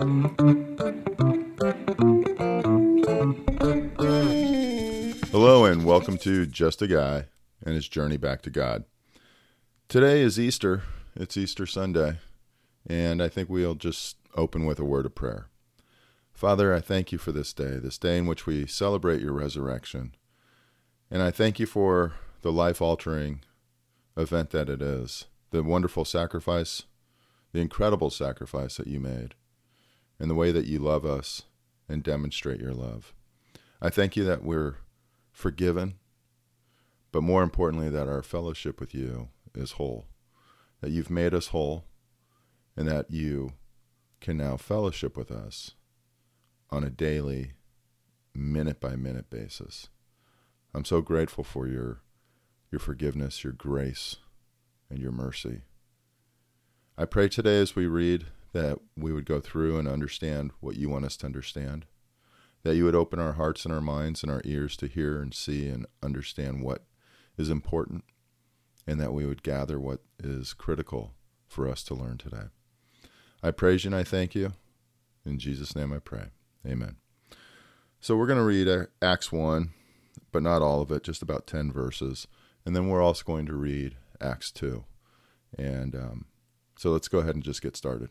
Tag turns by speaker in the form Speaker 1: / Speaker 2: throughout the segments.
Speaker 1: Hello, and welcome to Just a Guy and His Journey Back to God. Today is Easter. It's Easter Sunday, and I think we'll just open with a word of prayer. Father, I thank you for this day, this day in which we celebrate your resurrection. And I thank you for the life altering event that it is, the wonderful sacrifice, the incredible sacrifice that you made, and the way that you love us and demonstrate your love. I thank you that we're forgiven, but more importantly, that our fellowship with you is whole, that you've made us whole, and that you can now fellowship with us on a daily, minute by minute basis. I'm so grateful for your your forgiveness, your grace, and your mercy. I pray today as we read that we would go through and understand what you want us to understand, that you would open our hearts and our minds and our ears to hear and see and understand what is important, and that we would gather what is critical for us to learn today. I praise you and I thank you. In Jesus' name I pray. Amen. So we're going to read Acts 1, but not all of it, just about 10 verses. And then we're also going to read Acts 2. And um, so let's go ahead and just get started.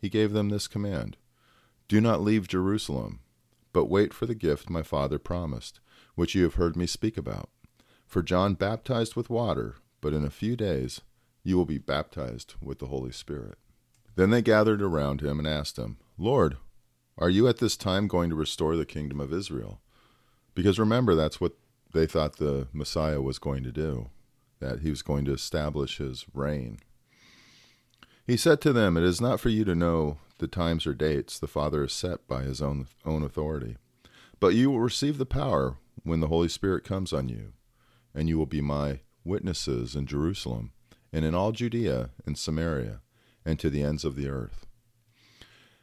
Speaker 1: he gave them this command Do not leave Jerusalem, but wait for the gift my Father promised, which you have heard me speak about. For John baptized with water, but in a few days you will be baptized with the Holy Spirit. Then they gathered around him and asked him, Lord, are you at this time going to restore the kingdom of Israel? Because remember, that's what they thought the Messiah was going to do, that he was going to establish his reign. He said to them, It is not for you to know the times or dates the Father has set by his own, own authority, but you will receive the power when the Holy Spirit comes on you, and you will be my witnesses in Jerusalem and in all Judea and Samaria and to the ends of the earth.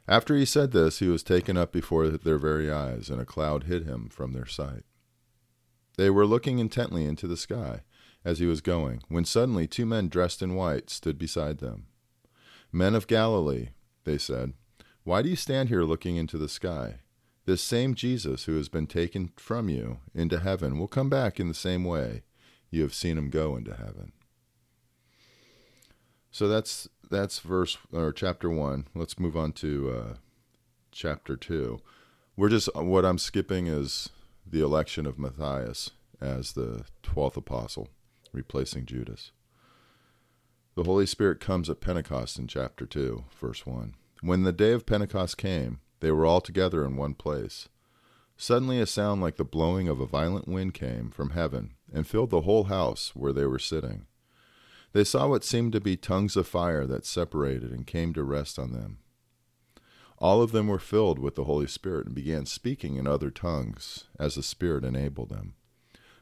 Speaker 1: After he said this, he was taken up before their very eyes, and a cloud hid him from their sight. They were looking intently into the sky as he was going, when suddenly two men dressed in white stood beside them. Men of Galilee, they said, why do you stand here looking into the sky? This same Jesus who has been taken from you into heaven will come back in the same way you have seen him go into heaven. So that's that's verse or chapter one. Let's move on to uh, chapter two. We're just what I'm skipping is the election of Matthias as the twelfth apostle, replacing Judas. The Holy Spirit comes at Pentecost in chapter 2, verse 1. When the day of Pentecost came, they were all together in one place. Suddenly a sound like the blowing of a violent wind came from heaven and filled the whole house where they were sitting. They saw what seemed to be tongues of fire that separated and came to rest on them. All of them were filled with the Holy Spirit and began speaking in other tongues as the Spirit enabled them.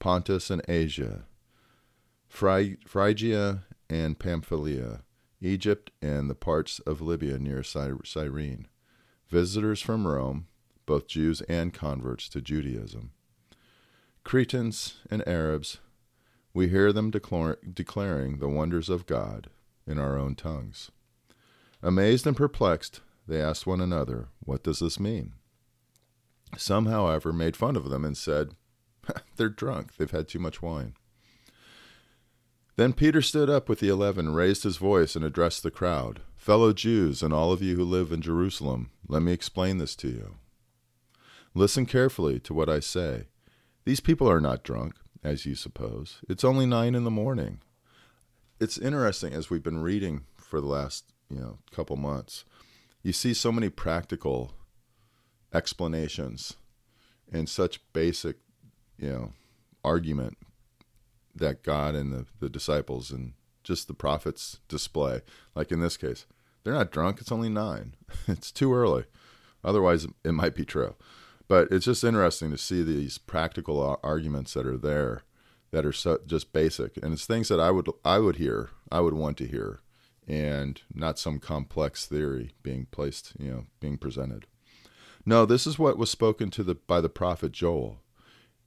Speaker 1: Pontus and Asia, Phrygia and Pamphylia, Egypt and the parts of Libya near Cyrene, visitors from Rome, both Jews and converts to Judaism, Cretans and Arabs, we hear them declar- declaring the wonders of God in our own tongues. Amazed and perplexed, they asked one another, What does this mean? Some, however, made fun of them and said, They're drunk. They've had too much wine. Then Peter stood up with the eleven, raised his voice, and addressed the crowd Fellow Jews, and all of you who live in Jerusalem, let me explain this to you. Listen carefully to what I say. These people are not drunk, as you suppose. It's only nine in the morning. It's interesting as we've been reading for the last you know couple months. You see so many practical explanations and such basic, you know, argument that God and the, the disciples and just the prophets display. Like in this case, they're not drunk. It's only nine. it's too early. Otherwise, it might be true. But it's just interesting to see these practical arguments that are there that are so, just basic, and it's things that I would I would hear, I would want to hear, and not some complex theory being placed, you know, being presented. No, this is what was spoken to the by the prophet Joel.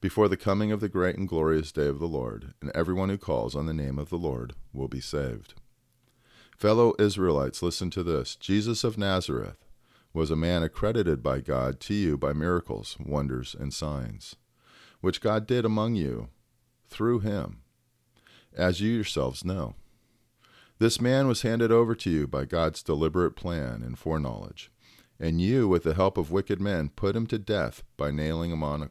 Speaker 1: before the coming of the great and glorious day of the Lord, and everyone who calls on the name of the Lord will be saved. Fellow Israelites, listen to this Jesus of Nazareth was a man accredited by God to you by miracles, wonders, and signs, which God did among you through him, as you yourselves know. This man was handed over to you by God's deliberate plan and foreknowledge, and you, with the help of wicked men, put him to death by nailing him on a,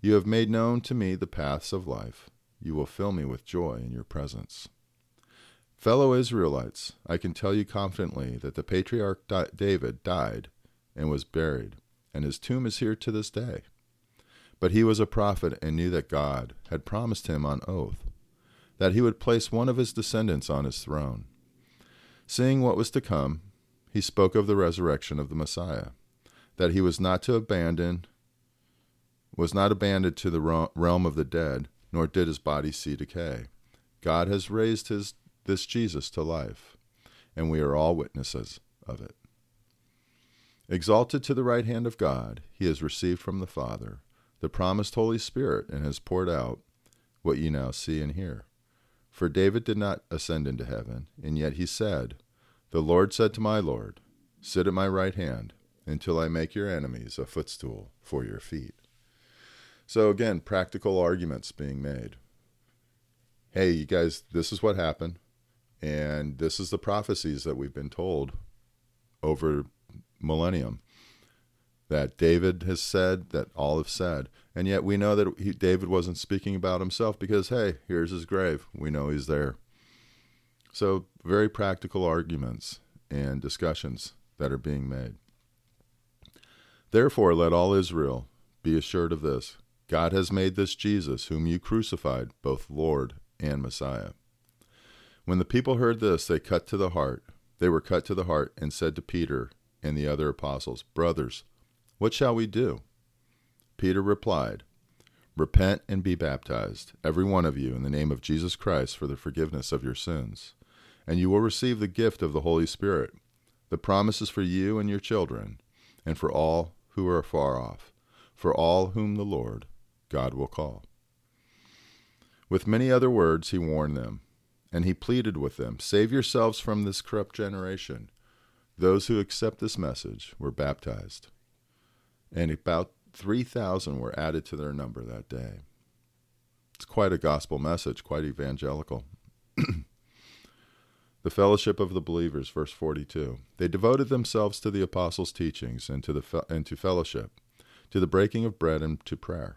Speaker 1: You have made known to me the paths of life. You will fill me with joy in your presence. Fellow Israelites, I can tell you confidently that the patriarch David died and was buried, and his tomb is here to this day. But he was a prophet and knew that God had promised him on oath that he would place one of his descendants on his throne. Seeing what was to come, he spoke of the resurrection of the Messiah, that he was not to abandon was not abandoned to the realm of the dead, nor did his body see decay. God has raised his this Jesus to life, and we are all witnesses of it. Exalted to the right hand of God, he has received from the Father the promised Holy Spirit and has poured out what you now see and hear. For David did not ascend into heaven, and yet he said, The Lord said to my Lord, Sit at my right hand until I make your enemies a footstool for your feet. So again, practical arguments being made. Hey, you guys, this is what happened. And this is the prophecies that we've been told over millennium that David has said, that all have said. And yet we know that he, David wasn't speaking about himself because, hey, here's his grave. We know he's there. So, very practical arguments and discussions that are being made. Therefore, let all Israel be assured of this God has made this Jesus, whom you crucified, both Lord and Messiah. When the people heard this, they cut to the heart. They were cut to the heart and said to Peter and the other apostles, Brothers, what shall we do? Peter replied, Repent and be baptized, every one of you, in the name of Jesus Christ for the forgiveness of your sins, and you will receive the gift of the Holy Spirit. The promise is for you and your children, and for all who are far off, for all whom the Lord God will call. With many other words, he warned them and he pleaded with them Save yourselves from this corrupt generation. Those who accept this message were baptized, and about 3,000 were added to their number that day. It's quite a gospel message, quite evangelical. the fellowship of the believers, verse 42. They devoted themselves to the apostles' teachings and to, the and to fellowship, to the breaking of bread and to prayer.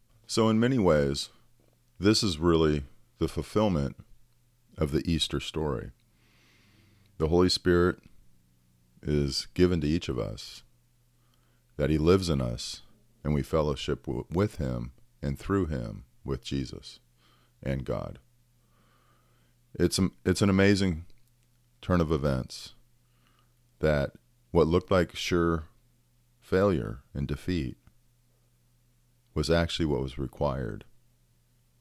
Speaker 1: So, in many ways, this is really the fulfillment of the Easter story. The Holy Spirit is given to each of us, that He lives in us, and we fellowship w- with Him and through Him with Jesus and God. It's, it's an amazing turn of events that what looked like sure failure and defeat was actually what was required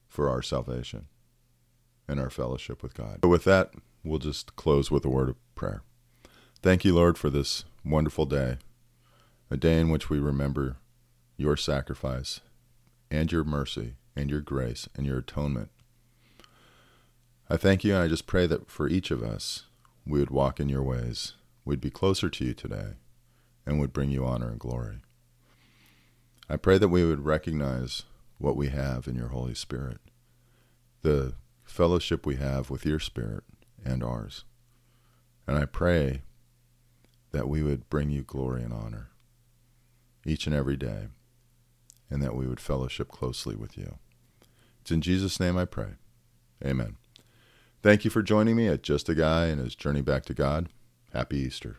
Speaker 1: for our salvation and our fellowship with God. But with that, we'll just close with a word of prayer. Thank you, Lord, for this wonderful day, a day in which we remember your sacrifice and your mercy and your grace and your atonement. I thank you, and I just pray that for each of us, we would walk in your ways, we'd be closer to you today, and would bring you honor and glory. I pray that we would recognize what we have in your Holy Spirit, the fellowship we have with your Spirit and ours. And I pray that we would bring you glory and honor each and every day, and that we would fellowship closely with you. It's in Jesus' name I pray. Amen. Thank you for joining me at Just a Guy and his journey back to God. Happy Easter.